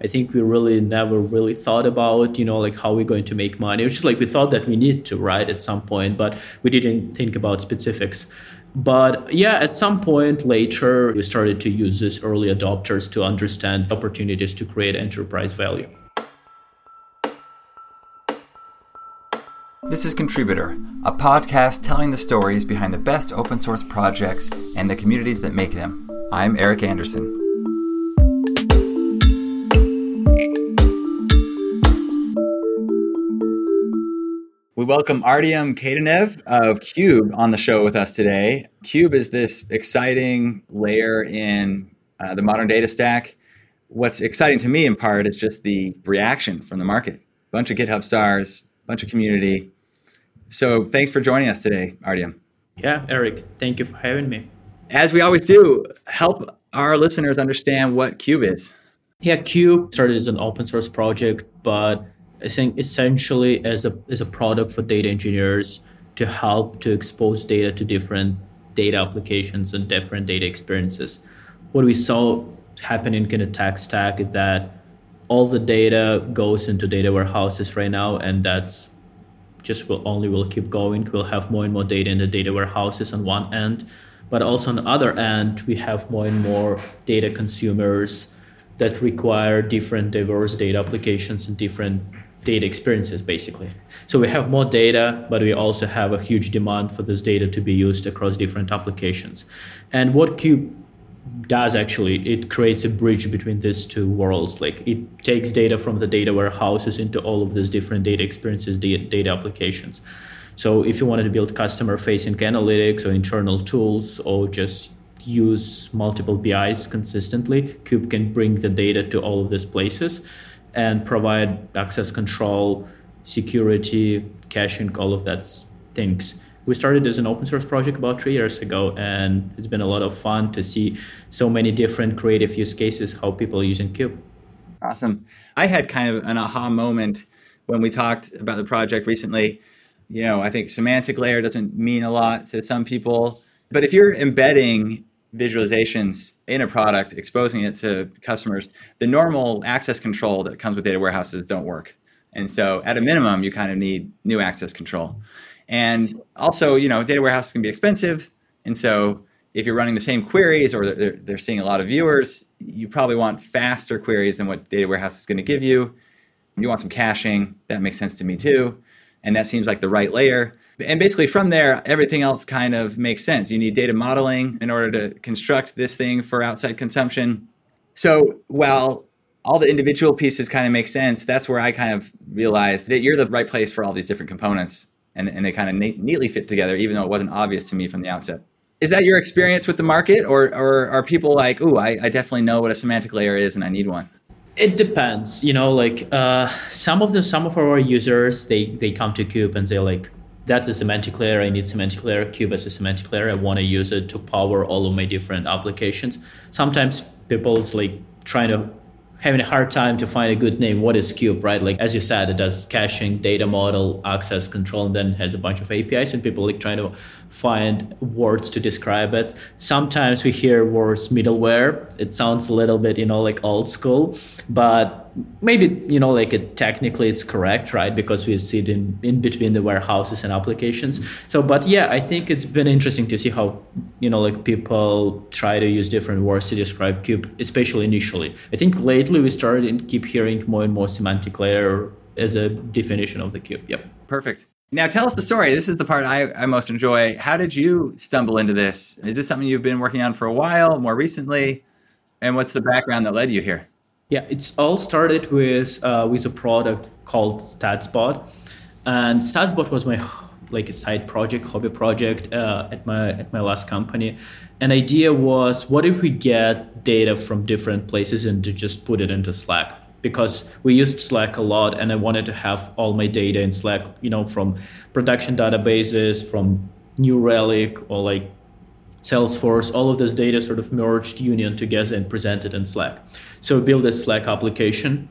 I think we really never really thought about, you know, like how we're going to make money. It's just like we thought that we need to, right, at some point, but we didn't think about specifics. But yeah, at some point later, we started to use these early adopters to understand opportunities to create enterprise value. This is Contributor, a podcast telling the stories behind the best open source projects and the communities that make them. I'm Eric Anderson. We welcome Artyom Keydunov of Cube on the show with us today. Cube is this exciting layer in uh, the modern data stack. What's exciting to me in part is just the reaction from the market. Bunch of GitHub stars, bunch of community. So thanks for joining us today, Artyom. Yeah, Eric, thank you for having me. As we always do, help our listeners understand what Cube is. Yeah, Cube started as an open source project, but I think essentially as a as a product for data engineers to help to expose data to different data applications and different data experiences. What we saw happen in kind of tech stack is that all the data goes into data warehouses right now, and that's just will only will keep going. We'll have more and more data in the data warehouses on one end, but also on the other end, we have more and more data consumers that require different diverse data applications and different data experiences basically. So we have more data but we also have a huge demand for this data to be used across different applications. And what cube does actually it creates a bridge between these two worlds. Like it takes data from the data warehouses into all of these different data experiences data applications. So if you wanted to build customer facing analytics or internal tools or just use multiple bis consistently cube can bring the data to all of these places and provide access control, security, caching, all of that things. We started as an open source project about three years ago, and it's been a lot of fun to see so many different creative use cases, how people are using Cube. Awesome. I had kind of an aha moment when we talked about the project recently. You know, I think semantic layer doesn't mean a lot to some people, but if you're embedding visualizations in a product, exposing it to customers, the normal access control that comes with data warehouses don't work. And so at a minimum, you kind of need new access control. And also, you know, data warehouses can be expensive. And so if you're running the same queries or they're, they're seeing a lot of viewers, you probably want faster queries than what data warehouse is going to give you. You want some caching. That makes sense to me too. And that seems like the right layer and basically from there everything else kind of makes sense. You need data modeling in order to construct this thing for outside consumption. So while all the individual pieces kind of make sense that's where i kind of realized that you're the right place for all these different components and, and they kind of neatly fit together even though it wasn't obvious to me from the outset. Is that your experience with the market or, or are people like oh I, I definitely know what a semantic layer is and i need one it depends you know like uh, some of the some of our users they they come to cube and say like that's a semantic layer. I need semantic layer. Cube is a semantic layer. I want to use it to power all of my different applications. Sometimes people it's like trying to having a hard time to find a good name. What is Cube, right? Like as you said, it does caching, data model, access control, and then has a bunch of APIs, and people like trying to find words to describe it. Sometimes we hear words middleware. It sounds a little bit, you know, like old school, but maybe you know like it technically it's correct right? Because we sit in in between the warehouses and applications. So but yeah i think it's been interesting to see how you know like people try to use different words to describe cube especially initially. I think lately we started and keep hearing more and more semantic layer as a definition of the cube. Yep. Perfect. Now tell us the story. This is the part I, I most enjoy. How did you stumble into this? Is this something you've been working on for a while more recently? And what's the background that led you here yeah, it's all started with uh, with a product called StatsBot, and StatsBot was my like a side project, hobby project uh, at my at my last company. An idea was, what if we get data from different places and to just put it into Slack? Because we used Slack a lot, and I wanted to have all my data in Slack, you know, from production databases, from New Relic, or like Salesforce, all of this data sort of merged, union together, and presented in Slack. So we built this Slack application,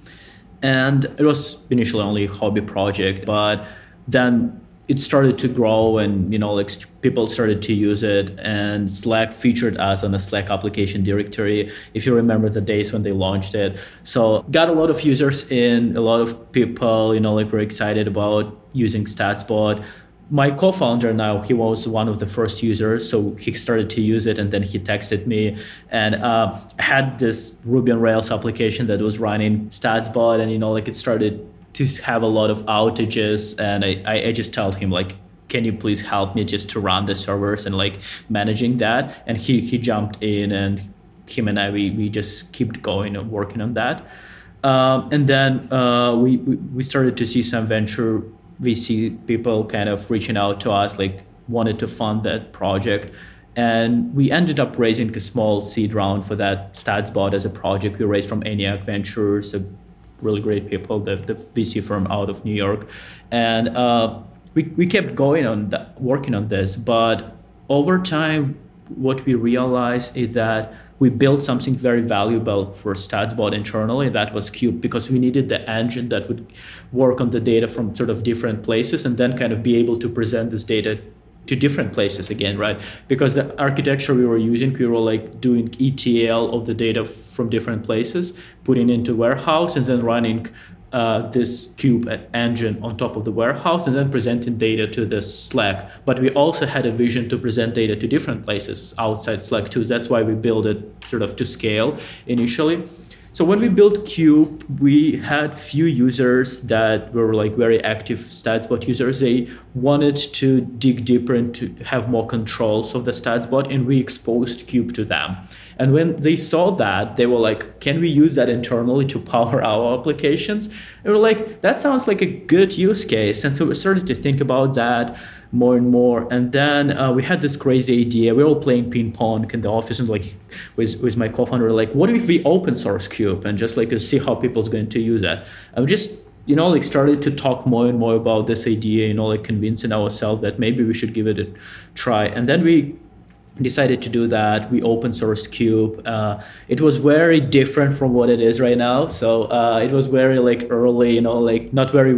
and it was initially only a hobby project, but then it started to grow and you know like people started to use it and slack featured us on the slack application directory if you remember the days when they launched it so got a lot of users in a lot of people you know like were excited about using statsbot my co-founder now he was one of the first users so he started to use it and then he texted me and uh, had this ruby on rails application that was running statsbot and you know like it started to have a lot of outages and I, I just told him like can you please help me just to run the servers and like managing that? And he he jumped in and him and I we, we just kept going and working on that. Um, and then uh, we, we we started to see some venture VC people kind of reaching out to us like wanted to fund that project and we ended up raising a small seed round for that statsbot as a project we raised from ENIAC Ventures a really great people, the, the VC firm out of New York. And uh, we, we kept going on that, working on this. But over time, what we realized is that we built something very valuable for StatsBot internally. That was Cube because we needed the engine that would work on the data from sort of different places and then kind of be able to present this data to different places again, right? Because the architecture we were using, we were like doing ETL of the data from different places, putting into warehouse, and then running uh, this cube engine on top of the warehouse, and then presenting data to the Slack. But we also had a vision to present data to different places outside Slack too. That's why we built it sort of to scale initially. So when we built Cube, we had few users that were like very active StatsBot users. They wanted to dig deeper and to have more controls of the StatsBot, and we exposed Cube to them. And when they saw that, they were like, "Can we use that internally to power our applications?" And we're like, "That sounds like a good use case." And so we started to think about that more and more. And then uh, we had this crazy idea. We were all playing ping pong in the office, and like with with my co-founder, like, what if we open source Cube and just like see how people's going to use that? And we just you know like started to talk more and more about this idea. You know, like convincing ourselves that maybe we should give it a try. And then we decided to do that. We open sourced Cube. Uh, it was very different from what it is right now. So uh, it was very like early, you know, like not very,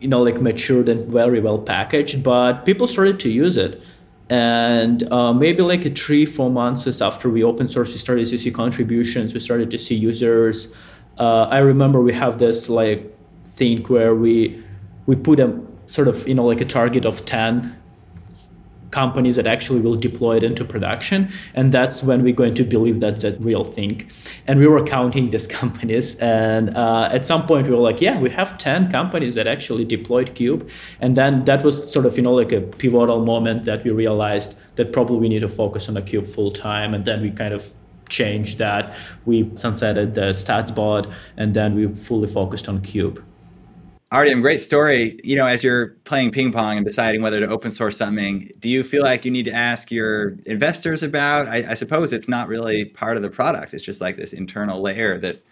you know, like matured and very well packaged. But people started to use it, and uh, maybe like a three, four months after we open sourced, we started to see contributions. We started to see users. Uh, I remember we have this like thing where we we put a sort of you know like a target of ten companies that actually will deploy it into production and that's when we're going to believe that's a real thing. And we were counting these companies and uh, at some point we were like yeah we have 10 companies that actually deployed cube and then that was sort of you know like a pivotal moment that we realized that probably we need to focus on the cube full time and then we kind of changed that. We sunsetted the stats statsbot and then we fully focused on cube Artyom, great story. You know, as you're playing ping pong and deciding whether to open source something, do you feel like you need to ask your investors about? I, I, suppose it's not really part of the product. It's just like this internal layer that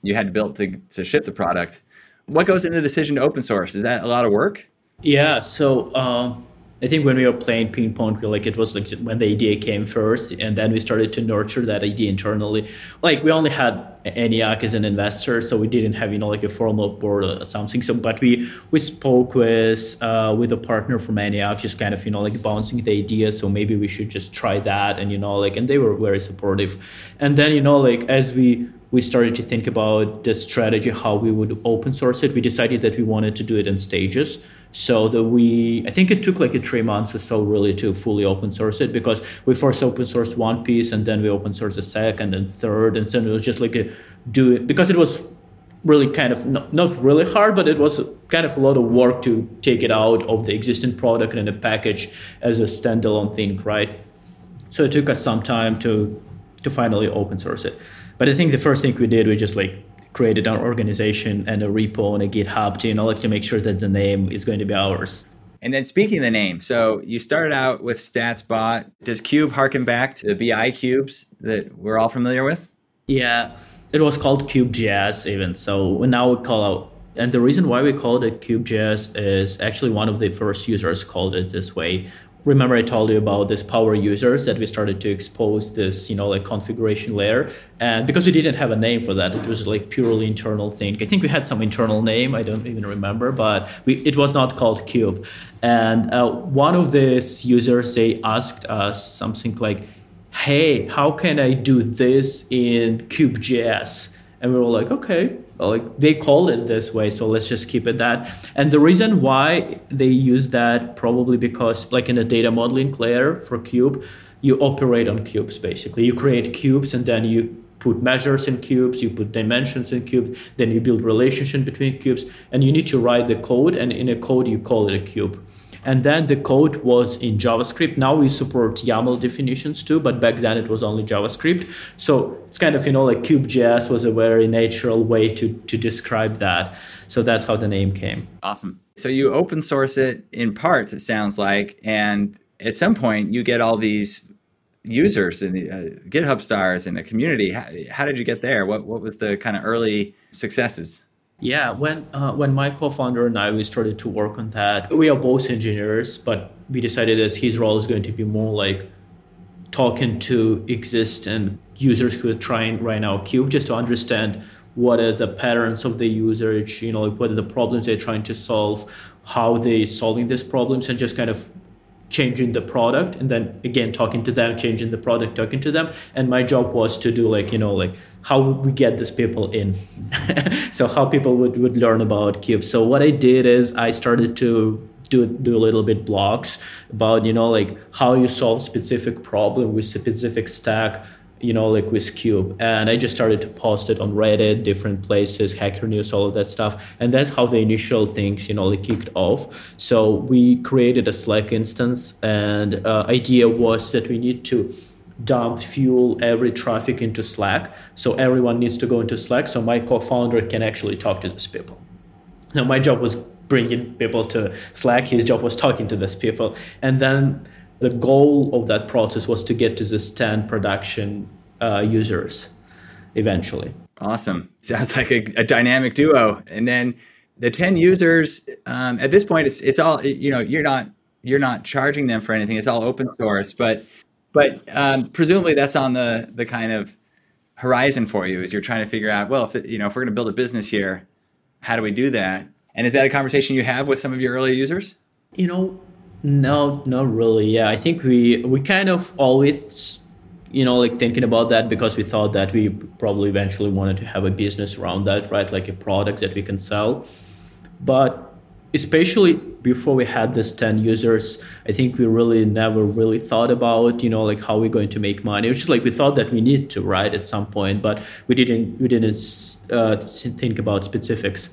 you had built to, to ship the product. What goes into the decision to open source? Is that a lot of work? Yeah. So um, I think when we were playing ping pong, we like it was like when the idea came first, and then we started to nurture that idea internally. Like we only had ENIAC as an investor, so we didn't have you know like a formal board or something. So, but we we spoke with uh, with a partner from ENIAC, just kind of you know like bouncing the idea. So maybe we should just try that, and you know like, and they were very supportive. And then you know like as we we started to think about the strategy, how we would open source it. We decided that we wanted to do it in stages so that we i think it took like a three months or so really to fully open source it because we first open sourced one piece and then we open sourced a second and third and then it was just like a do it because it was really kind of not, not really hard but it was kind of a lot of work to take it out of the existing product and a package as a standalone thing right? So it took us some time to to finally open source it. But i think the first thing we did we just like created an organization and a repo and a GitHub to, know, like to make sure that the name is going to be ours. And then speaking of the name, so you started out with StatsBot. Does Cube harken back to the BI cubes that we're all familiar with? Yeah, it was called CubeJS even. So now we call out, and the reason why we called it CubeJS is actually one of the first users called it this way remember I told you about this power users that we started to expose this, you know, like configuration layer. And because we didn't have a name for that, it was like purely internal thing. I think we had some internal name, I don't even remember, but we, it was not called Cube. And uh, one of these users, they asked us something like, hey, how can I do this in Cube.js? And we were like, okay, like they call it this way so let's just keep it that. And the reason why they use that probably because like in a data modeling layer for cube you operate on cubes basically. You create cubes and then you put measures in cubes you put dimensions in cubes then you build relationship between cubes and you need to write the code and in a code you call it a cube and then the code was in JavaScript. Now we support YAML definitions too, but back then it was only JavaScript. So it's kind of, you know, like Cube.js was a very natural way to, to describe that. So that's how the name came. Awesome. So you open source it in parts, it sounds like. And at some point you get all these users and uh, GitHub stars and the community. How, how did you get there? What, what was the kind of early successes? Yeah, when uh, when my co-founder and I we started to work on that, we are both engineers, but we decided that his role is going to be more like talking to existing users who are trying right now Cube, just to understand what are the patterns of the usage, you know, like what are the problems they're trying to solve, how they solving these problems, and just kind of changing the product and then again talking to them changing the product talking to them. And my job was to do like you know like how would we get these people in? So how people would, would learn about cube. So what i did is i started to do do a little bit blogs about you know like how you solve specific problem with specific stack you know, like with Cube. And I just started to post it on Reddit, different places, Hacker News, all of that stuff. And that's how the initial things, you know, like kicked off. So we created a Slack instance, and uh, idea was that we need to dump fuel every traffic into Slack. So everyone needs to go into Slack. So my co-founder can actually talk to these people. Now my job was bringing people to Slack. His job was talking to these people, and then the goal of that process was to get to the 10 production uh, users eventually. Awesome. Sounds like a, a, dynamic duo. And then the 10 users, um, at this point, it's, it's all, you know, you're not, you're not charging them for anything. It's all open source, but, but um, presumably that's on the, the kind of horizon for you as you're trying to figure out, well, if, it, you know, if we're going to build a business here, how do we do that? And is that a conversation you have with some of your early users? You know, no, not really. Yeah, I think we we kind of always, you know, like thinking about that because we thought that we probably eventually wanted to have a business around that, right? Like a product that we can sell. But especially before we had this 10 users i think we really never really thought about you know like how we're going to make money it was just like we thought that we need to right at some point but we didn't we didn't uh, think about specifics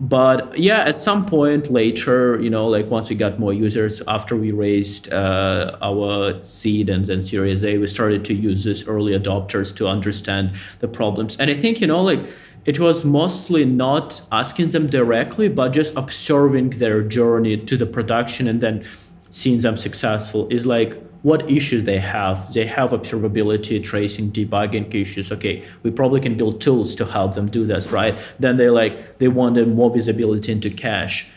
but yeah at some point later you know like once we got more users after we raised uh, our seed and then series a we started to use these early adopters to understand the problems. And i think you know like it was mostly not asking them directly but just observing their journey to the production and then seeing them successful. Is like what issue they have. They have observability, tracing, debugging issues. Okay, we probably can build tools to help them do this, right? Then they like they wanted more visibility into cache.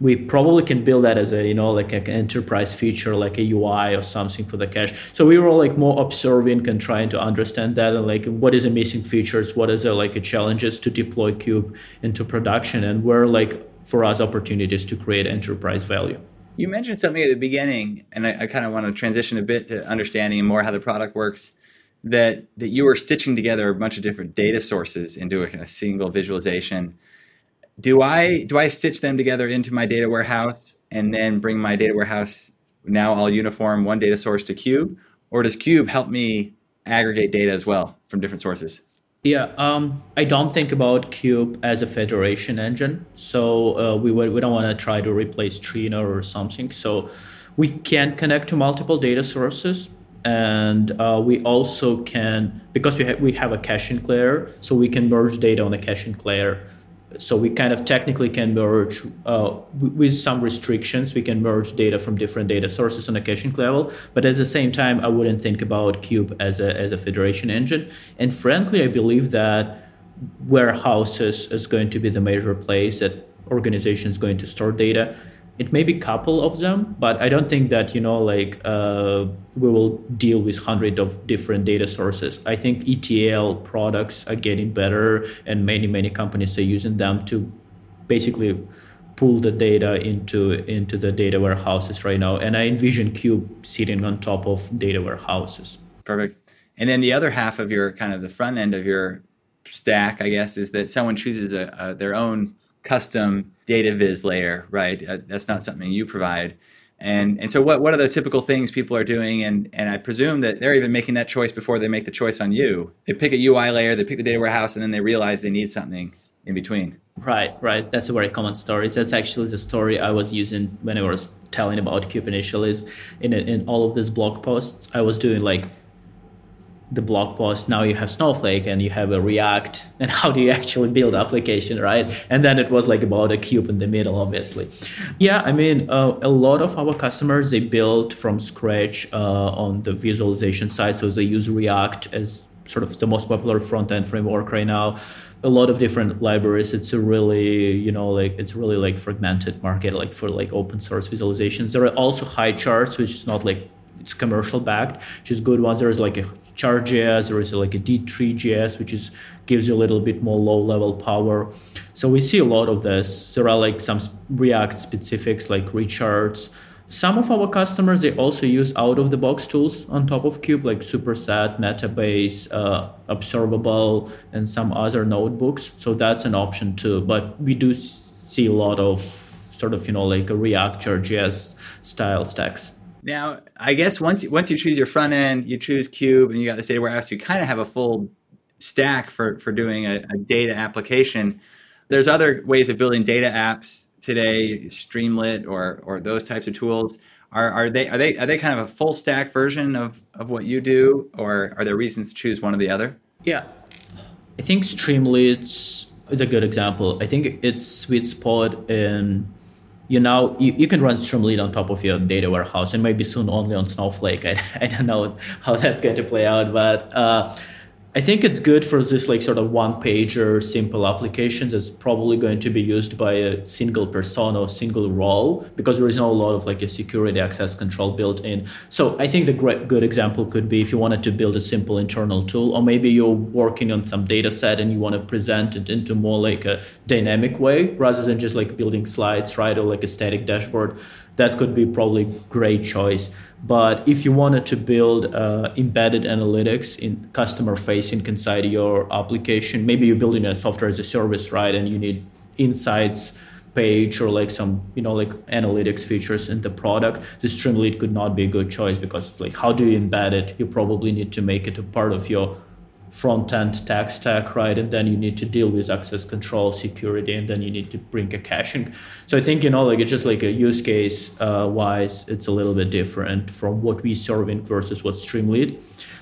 We probably can build that as a you know like an enterprise feature, like a UI or something for the cache. So we were like more observing and trying to understand that and like what is the missing features, what is the like challenges to deploy Cube into production, and where like for us opportunities to create enterprise value. You mentioned something at the beginning, and I, I kind of want to transition a bit to understanding more how the product works. That that you were stitching together a bunch of different data sources into a kind of single visualization. Do I do I stitch them together into my data warehouse and then bring my data warehouse now all uniform one data source to Cube, or does Cube help me aggregate data as well from different sources? Yeah, um, I don't think about Cube as a federation engine. So uh, we, we don't want to try to replace Trino or something. So we can connect to multiple data sources. And uh, we also can, because we, ha- we have a caching layer, so we can merge data on a caching layer so we kind of technically can merge uh, with some restrictions we can merge data from different data sources on a caching level but at the same time i wouldn't think about cube as a, as a federation engine. And frankly i believe that warehouses is going to be the major place that organizations going to store data it may be couple of them, but I don't think that you know like uh, we will deal with hundred of different data sources. I think ETL products are getting better, and many many companies are using them to basically pull the data into into the data warehouses right now. And I envision Cube sitting on top of data warehouses. Perfect. And then the other half of your kind of the front end of your stack, I guess, is that someone chooses a, a their own custom data viz layer, right? Uh, that's not something you provide. And, and so what, what are the typical things people are doing? And, and I presume that they're even making that choice before they make the choice on you. They pick a UI layer, they pick the data warehouse, and then they realize they need something in between. Right, right. That's a very common story. That's actually the story I was using when I was telling about. Is in, in all of these blog posts, I was doing like the blog post now you have snowflake and you have a react and how do you actually build application right? And then it was like about a cube in the middle obviously. Yeah i mean uh, a lot of our customers they build from scratch uh, on the visualization side so they use react as sort of the most popular front end framework right now. A lot of different libraries it's a really you know like it's really like fragmented market like for like open source visualizations. There are also Highcharts which is not like it's commercial backed which is good ones. There's like a Chart.js or is like a d3js which is gives you a little bit more low level power so we see a lot of this there are like some react specifics like recharts some of our customers they also use out of the box tools on top of cube like superset metabase uh, observable and some other notebooks so that's an option too but we do see a lot of sort of you know like a react or Chart.js style stacks now, I guess once you, once you choose your front end, you choose Cube, and you got this data warehouse, you kind of have a full stack for for doing a, a data application. There's other ways of building data apps today, Streamlit or or those types of tools. Are, are they are they are they kind of a full stack version of, of what you do, or are there reasons to choose one or the other? Yeah, I think Streamlit is a good example. I think it's sweet spot in you know you, you can run Streamlit on top of your data warehouse and maybe soon only on Snowflake. I, I don't know how that's going to play out, but uh, I think it's good for this like sort of one pager simple application that's probably going to be used by a single person or single role because there is not a lot of like a security access control built in. So I think the great good example could be if you wanted to build a simple internal tool, or maybe you're working on some data set and you want to present it into more like a dynamic way rather than just like building slides, right? Or like a static dashboard that could be probably great choice. But if you wanted to build uh, embedded analytics in customer facing inside your application, maybe you're building a software as a service, right? And you need insights page or like some you know like analytics features in the product the streamlit could not be a good choice because it's like how do you embed it you probably need to make it a part of your front end tech stack, right? And then you need to deal with access control, security, and then you need to bring a caching. So I think you know, like it's just like a use case uh, wise, it's a little bit different from what we serving versus what Streamlit.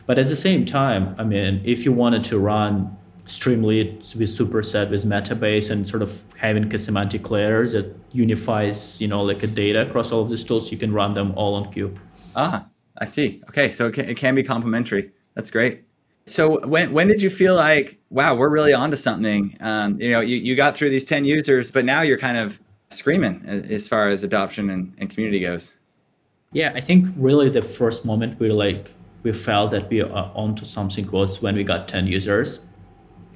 But at the same time, I mean, if you wanted to run Streamlit with Superset with Metabase and sort of having a semantic layers that unifies, you know, like a data across all of these tools, you can run them all on Cube. Ah, I see. Okay, so it can, it can be complementary. That's great. So when when did you feel like, wow, we're really onto something? Um, you know, you, you got through these 10 users, but now you're kind of screaming as far as adoption and, and community goes. Yeah, I think really the first moment we like we felt that we are onto something was when we got 10 users.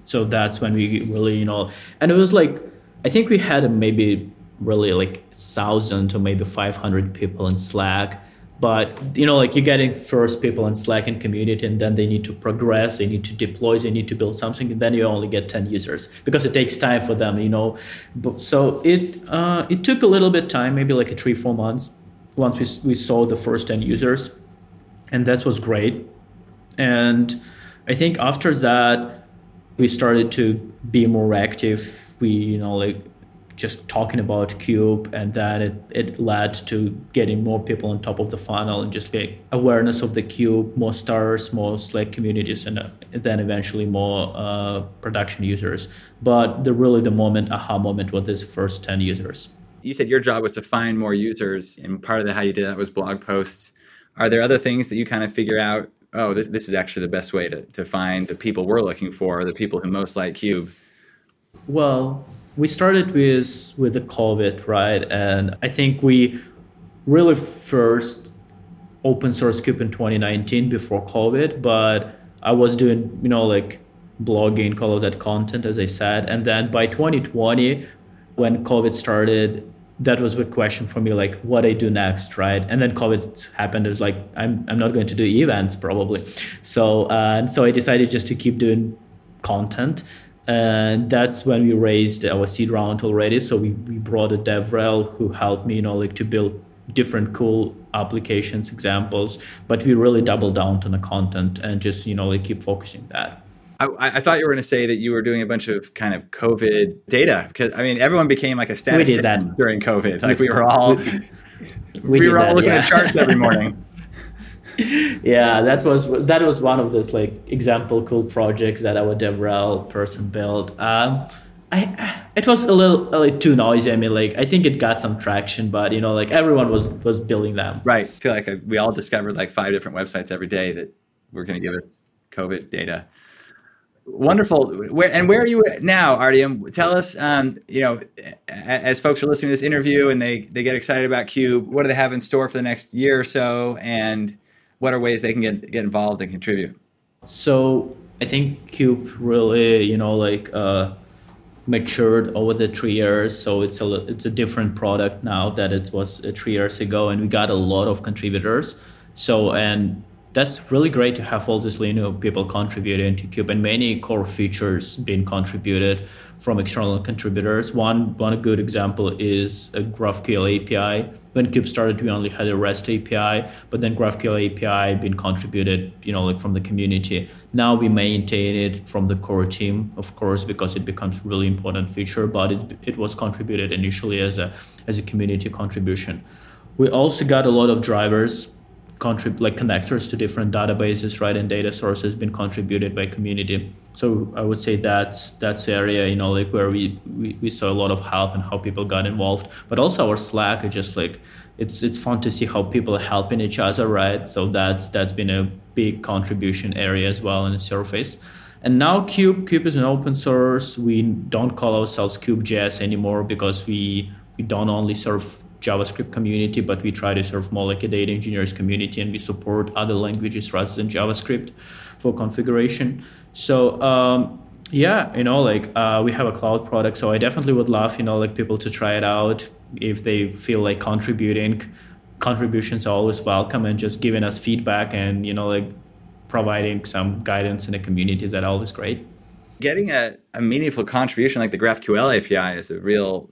So that's when we really, you know, and it was like I think we had maybe really like thousand or maybe 500 people in Slack but you know like you're getting first people in slack and community and then they need to progress they need to deploy they need to build something and then you only get 10 users because it takes time for them you know? So it uh, it took a little bit time maybe like a three four months once we, we saw the first 10 users and that was great. And i think after that we started to be more active. We you know like just talking about cube and then it, it led to getting more people on top of the funnel and just like awareness of the cube more stars more slack communities and, uh, then eventually more uh, production users. But the really the moment aha moment was this first 10 users. You said your job was to find more users and part of the how you did that was blog posts. Are there other things that you kind of figure out oh this, this is actually the best way to, to find the people we're looking for the people who most like cube? Well we started with with the COVID, right? And I think we really first open source Cube in 2019 before COVID, but I was doing, you know, like blogging, all of that content, as I said. And then by 2020, when COVID started, that was a question for me, like what I do next, right? And then COVID happened. It was like I'm I'm not going to do events probably, so uh, and so I decided just to keep doing content, and that's when we raised our seed round already. So we we brought a DevRel who helped me, you know, like to build different cool applications examples, but we really doubled down on the content and just you know like keep focusing that. I, I, thought you were going to say that you were doing a bunch of kind of COVID data because I mean everyone became like a statistician during COVID. Like we were all we, we, we were all that, looking yeah. at charts every morning. yeah, that was that was one of those like example cool projects that our DevRel person built. Um, I it was a little, a little too noisy. I mean, like I think it got some traction, but you know, like everyone was was building them. Right. I feel like uh, we all discovered like five different websites every day that were going to give us COVID data. Wonderful. Where and where are you now, Artyom? Tell us. Um, you know, as folks are listening to this interview and they they get excited about Cube, what do they have in store for the next year or so, and what are ways they can get get involved and contribute? So I think Cube really, you know, like uh, matured over the three years. So it's a it's a different product now that it was uh, three years ago, and we got a lot of contributors. So and that's really great to have all these know, people contributing to Cube and many core features being contributed from external contributors. One one good example is a GraphQL API. When Cube started, we only had a REST API, but then GraphQL API been contributed, you know, like from the community. Now we maintain it from the core team, of course, because it becomes really important feature. But it it was contributed initially as a as a community contribution. We also got a lot of drivers contrib- like connectors to different databases, right, and data sources been contributed by community. So I would say that's that's area, you know, like where we, we, we saw a lot of help and how people got involved. But also our Slack is just like it's it's fun to see how people are helping each other, right? So that's that's been a big contribution area as well in the surface. And now Cube Cube is an open source. We don't call ourselves Cube.js anymore because we we don't only serve JavaScript community, but we try to serve more like a data engineers community and we support other languages rather than JavaScript for configuration. So um, yeah, you know, like uh, we have a cloud product, so I definitely would love, you know, like people to try it out if they feel like contributing. Contributions are always welcome, and just giving us feedback and you know, like providing some guidance in the community is that always great. Getting a, a meaningful contribution like the GraphQL API is a real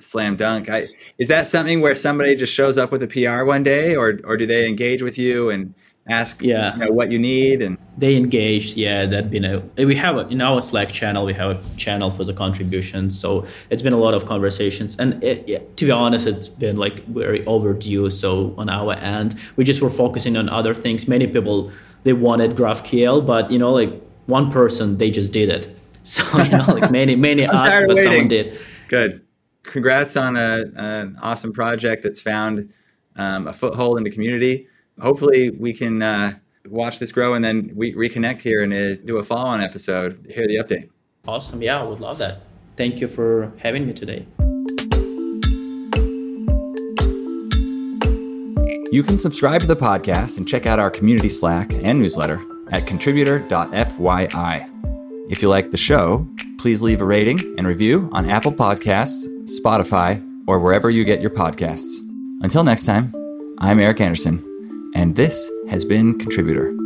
slam dunk. I, is that something where somebody just shows up with a PR one day, or or do they engage with you and ask yeah. You know, what you need and they engaged yeah that been a we have a, in our slack channel we have a channel for the contributions so it's been a lot of conversations. And it, yeah, to be honest it's been like very overdue so on our end we just were focusing on other things. Many people they wanted graphql but you know like one person they just did it. So you know like many many asked but someone did. Good congrats on a, an awesome project that's found um, a foothold in the community. Hopefully, we can uh, watch this grow and then we reconnect here and uh, do a follow on episode, hear the update. Awesome. Yeah, I would love that. Thank you for having me today. You can subscribe to the podcast and check out our community Slack and newsletter at contributor.fyi. If you like the show, please leave a rating and review on Apple Podcasts, Spotify, or wherever you get your podcasts. Until next time, I'm Eric Anderson, and this has been Contributor.